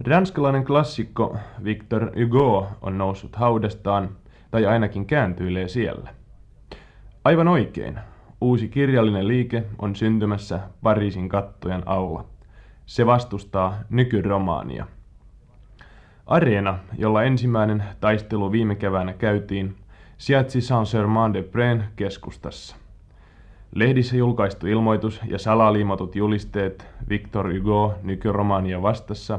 Ranskalainen klassikko Victor Hugo on noussut haudestaan, tai ainakin kääntyilee siellä. Aivan oikein. Uusi kirjallinen liike on syntymässä Pariisin kattojen alla. Se vastustaa nykyromaania. Areena, jolla ensimmäinen taistelu viime keväänä käytiin, sijaitsi Saint-Germain-de-Prén keskustassa. Lehdissä julkaistu ilmoitus ja salaliimatut julisteet Victor Hugo nykyromania vastassa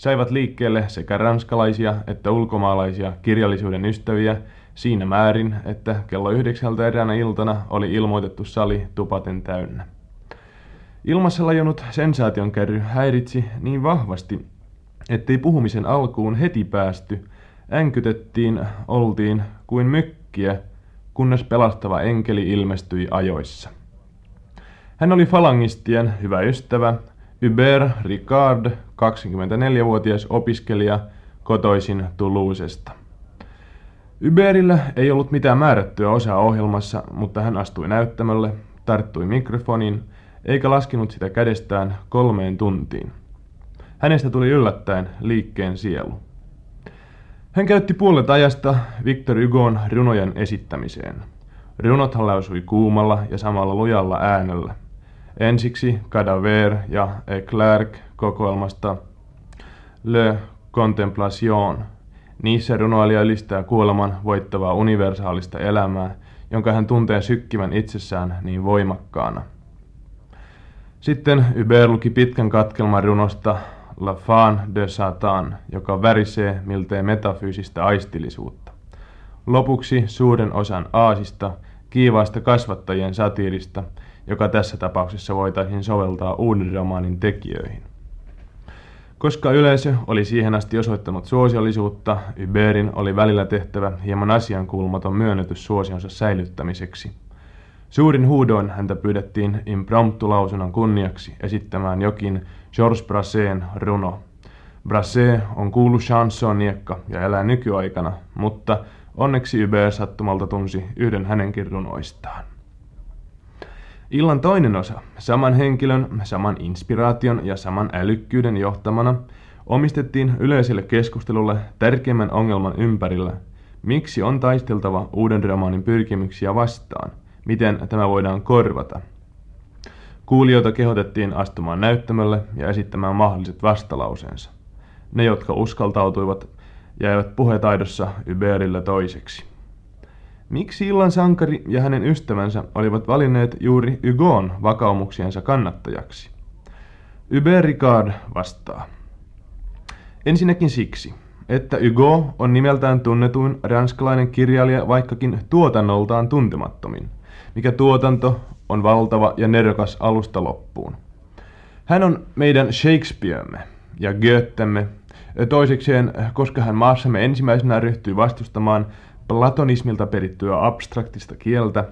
saivat liikkeelle sekä ranskalaisia että ulkomaalaisia kirjallisuuden ystäviä siinä määrin, että kello yhdeksältä eräänä iltana oli ilmoitettu sali tupaten täynnä. Ilmassa lajunut kärry häiritsi niin vahvasti, ettei puhumisen alkuun heti päästy, änkytettiin, oltiin kuin mykkiä, kunnes pelastava enkeli ilmestyi ajoissa. Hän oli falangistien hyvä ystävä, Hubert Ricard, 24-vuotias opiskelija, kotoisin Toulousesta. Uberillä ei ollut mitään määrättyä osaa ohjelmassa, mutta hän astui näyttämölle, tarttui mikrofoniin, eikä laskenut sitä kädestään kolmeen tuntiin. Hänestä tuli yllättäen liikkeen sielu. Hän käytti puolet ajasta Victor Hugon runojen esittämiseen. Runothan lausui kuumalla ja samalla lujalla äänellä. Ensiksi Cadaver ja Eclerc kokoelmasta Le Contemplation. Niissä runoilija ylistää kuoleman voittavaa universaalista elämää, jonka hän tuntee sykkivän itsessään niin voimakkaana. Sitten Hubert luki pitkän katkelman runosta La Fan de Satan, joka värisee miltei metafyysistä aistillisuutta. Lopuksi suuren osan aasista, kiivaasta kasvattajien satiirista, joka tässä tapauksessa voitaisiin soveltaa uuden romaanin tekijöihin. Koska yleisö oli siihen asti osoittanut suosiollisuutta, Uberin oli välillä tehtävä hieman asiankuulumaton myönnytys suosionsa säilyttämiseksi. Suurin huudoin häntä pyydettiin impromptu-lausunnon kunniaksi esittämään jokin Georges Brasseen runo. Brassé on kuulu chansoniekka ja elää nykyaikana, mutta onneksi Uber sattumalta tunsi yhden hänenkin runoistaan. Illan toinen osa, saman henkilön, saman inspiraation ja saman älykkyyden johtamana, omistettiin yleiselle keskustelulle tärkeimmän ongelman ympärillä, miksi on taisteltava uuden romaanin pyrkimyksiä vastaan, miten tämä voidaan korvata. Kuulijoita kehotettiin astumaan näyttämölle ja esittämään mahdolliset vastalauseensa. Ne, jotka uskaltautuivat, jäivät puhetaidossa Uberillä toiseksi. Miksi illan sankari ja hänen ystävänsä olivat valinneet juuri Hugon vakaumuksiensa kannattajaksi? Hubert Ricard vastaa. Ensinnäkin siksi, että Hugo on nimeltään tunnetuin ranskalainen kirjailija vaikkakin tuotannoltaan tuntemattomin, mikä tuotanto on valtava ja nerokas alusta loppuun. Hän on meidän Shakespearemme ja Goethemme. Toisekseen, koska hän maassamme ensimmäisenä ryhtyi vastustamaan platonismilta perittyä abstraktista kieltä,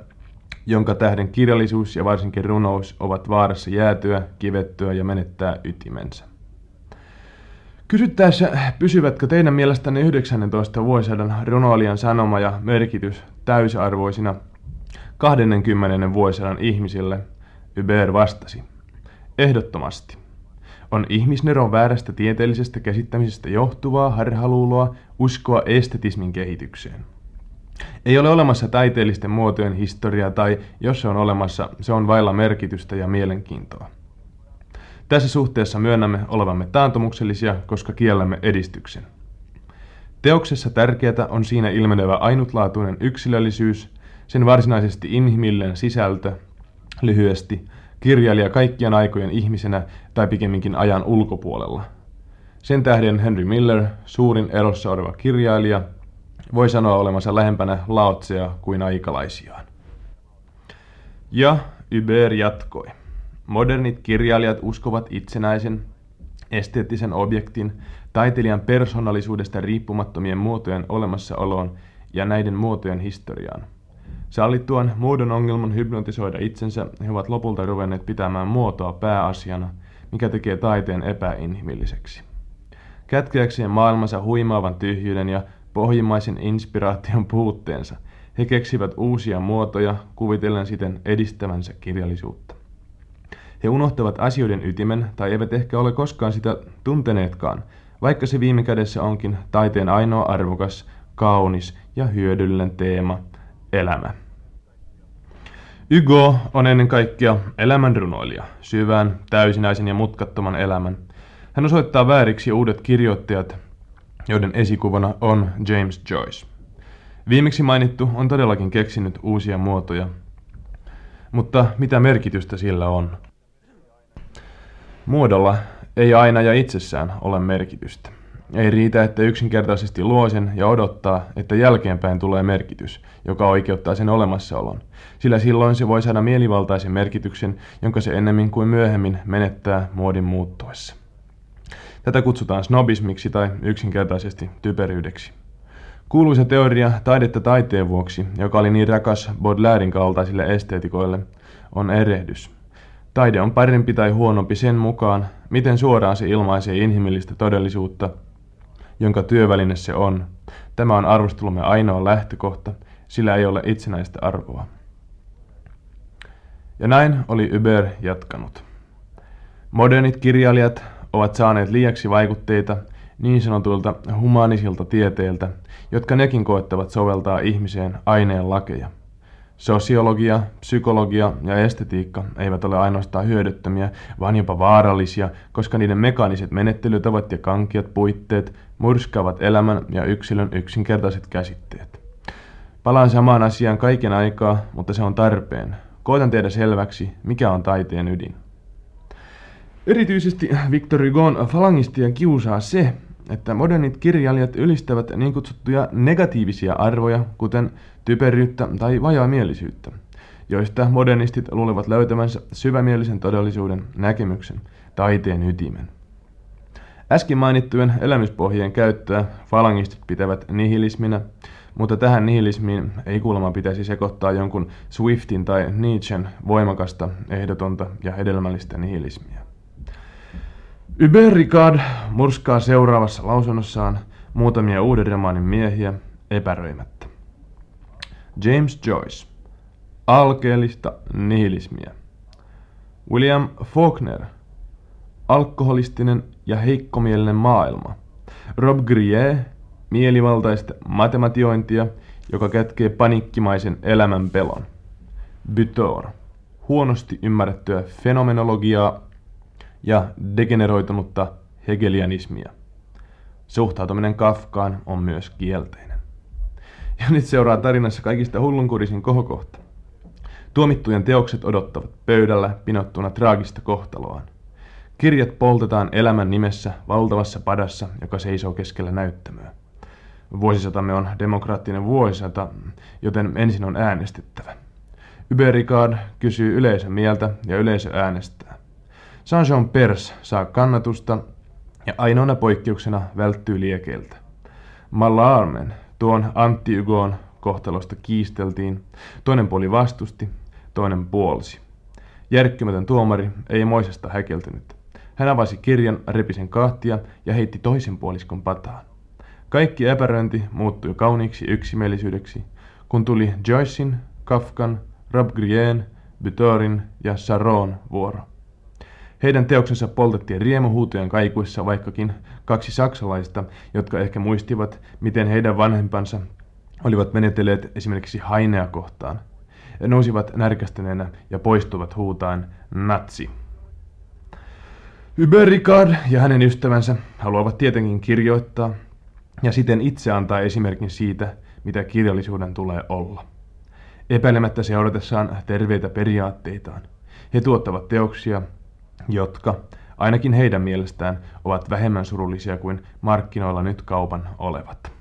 jonka tähden kirjallisuus ja varsinkin runous ovat vaarassa jäätyä, kivettyä ja menettää ytimensä. Kysyttäessä, pysyvätkö teidän mielestänne 19. vuosisadan runoilijan sanoma ja merkitys täysarvoisina 20. vuosisadan ihmisille, Uber vastasi. Ehdottomasti. On ihmisneron väärästä tieteellisestä käsittämisestä johtuvaa harhaluuloa uskoa estetismin kehitykseen. Ei ole olemassa taiteellisten muotojen historiaa tai jos se on olemassa, se on vailla merkitystä ja mielenkiintoa. Tässä suhteessa myönnämme olevamme taantumuksellisia, koska kiellämme edistyksen. Teoksessa tärkeää on siinä ilmenevä ainutlaatuinen yksilöllisyys, sen varsinaisesti inhimillinen sisältö, lyhyesti, kirjailija kaikkien aikojen ihmisenä tai pikemminkin ajan ulkopuolella. Sen tähden Henry Miller, suurin erossa oleva kirjailija, voi sanoa olemansa lähempänä laotsea kuin aikalaisiaan. Ja Uber jatkoi. Modernit kirjailijat uskovat itsenäisen, esteettisen objektin, taiteilijan persoonallisuudesta riippumattomien muotojen olemassaoloon ja näiden muotojen historiaan. Sallittuaan muodon ongelman hypnotisoida itsensä, he ovat lopulta ruvenneet pitämään muotoa pääasiana, mikä tekee taiteen epäinhimilliseksi. Kätkeäkseen maailmansa huimaavan tyhjyyden ja pohjimmaisen inspiraation puutteensa, he keksivät uusia muotoja, kuvitellen siten edistävänsä kirjallisuutta. He unohtavat asioiden ytimen tai eivät ehkä ole koskaan sitä tunteneetkaan, vaikka se viime kädessä onkin taiteen ainoa arvokas, kaunis ja hyödyllinen teema, elämä. Hugo on ennen kaikkea elämän runoilija, syvän, täysinäisen ja mutkattoman elämän. Hän osoittaa vääriksi uudet kirjoittajat, joiden esikuvana on James Joyce. Viimeksi mainittu on todellakin keksinyt uusia muotoja, mutta mitä merkitystä sillä on? Muodolla ei aina ja itsessään ole merkitystä. Ei riitä, että yksinkertaisesti luo sen ja odottaa, että jälkeenpäin tulee merkitys, joka oikeuttaa sen olemassaolon, sillä silloin se voi saada mielivaltaisen merkityksen, jonka se ennemmin kuin myöhemmin menettää muodin muuttuessa. Tätä kutsutaan snobismiksi tai yksinkertaisesti typeryydeksi. Kuuluisa teoria taidetta taiteen vuoksi, joka oli niin rakas Baudelairein kaltaisille esteetikoille, on erehdys. Taide on parempi tai huonompi sen mukaan, miten suoraan se ilmaisee inhimillistä todellisuutta, jonka työväline se on. Tämä on arvostelumme ainoa lähtökohta, sillä ei ole itsenäistä arvoa. Ja näin oli Uber jatkanut. Modernit kirjailijat ovat saaneet liiaksi vaikutteita niin sanotuilta humanisilta tieteiltä, jotka nekin koettavat soveltaa ihmiseen aineen lakeja. Sosiologia, psykologia ja estetiikka eivät ole ainoastaan hyödyttömiä, vaan jopa vaarallisia, koska niiden mekaaniset menettelytavat ja kankiat puitteet murskaavat elämän ja yksilön yksinkertaiset käsitteet. Palaan samaan asiaan kaiken aikaa, mutta se on tarpeen. Koitan tehdä selväksi, mikä on taiteen ydin. Erityisesti Victor Hugon falangistia kiusaa se, että modernit kirjailijat ylistävät niin kutsuttuja negatiivisia arvoja, kuten typeryyttä tai vajaamielisyyttä, joista modernistit luulevat löytämänsä syvämielisen todellisuuden näkemyksen, taiteen ytimen. Äsken mainittujen elämyspohjien käyttöä falangistit pitävät nihilisminä, mutta tähän nihilismiin ei kuulemma pitäisi sekoittaa jonkun Swiftin tai Nietzschen voimakasta, ehdotonta ja hedelmällistä nihilismiä. Hubert Ricard murskaa seuraavassa lausunnossaan muutamia uuden romaanin miehiä epäröimättä. James Joyce. Alkeellista nihilismiä. William Faulkner. Alkoholistinen ja heikkomielinen maailma. Rob Grier. Mielivaltaista matematiointia, joka kätkee panikkimaisen elämän pelon. Butor. Huonosti ymmärrettyä fenomenologiaa ja degeneroitunutta hegelianismia. Suhtautuminen Kafkaan on myös kielteinen. Ja nyt seuraa tarinassa kaikista hullunkurisin kohokohta. Tuomittujen teokset odottavat pöydällä pinottuna traagista kohtaloaan. Kirjat poltetaan elämän nimessä valtavassa padassa, joka seisoo keskellä näyttämöä. Vuosisatamme on demokraattinen vuosisata, joten ensin on äänestettävä. Ubericard kysyy yleisön mieltä ja yleisö äänestää. Jean Pers saa kannatusta ja ainoana poikkeuksena välttyy liekeiltä. Mallarmen, tuon antti kohtalosta kiisteltiin, toinen puoli vastusti, toinen puolsi. Järkkymätön tuomari ei Moisesta häkeltynyt. Hän avasi kirjan, repisen kahtia ja heitti toisen puoliskon pataan. Kaikki epäröinti muuttui kauniiksi yksimielisyydeksi, kun tuli Joycein, Kafkan, Rob Grien, Butorin ja Saron vuoro. Heidän teoksensa poltettiin riemuhuutojen kaikuissa vaikkakin kaksi saksalaista, jotka ehkä muistivat, miten heidän vanhempansa olivat menetelleet esimerkiksi Hainea kohtaan. Nousivat närkästyneenä ja poistuvat huutaan natsi. Uberikard ja hänen ystävänsä haluavat tietenkin kirjoittaa ja siten itse antaa esimerkin siitä, mitä kirjallisuuden tulee olla. Epäilemättä seuratessaan terveitä periaatteitaan. He tuottavat teoksia, jotka, ainakin heidän mielestään, ovat vähemmän surullisia kuin markkinoilla nyt kaupan olevat.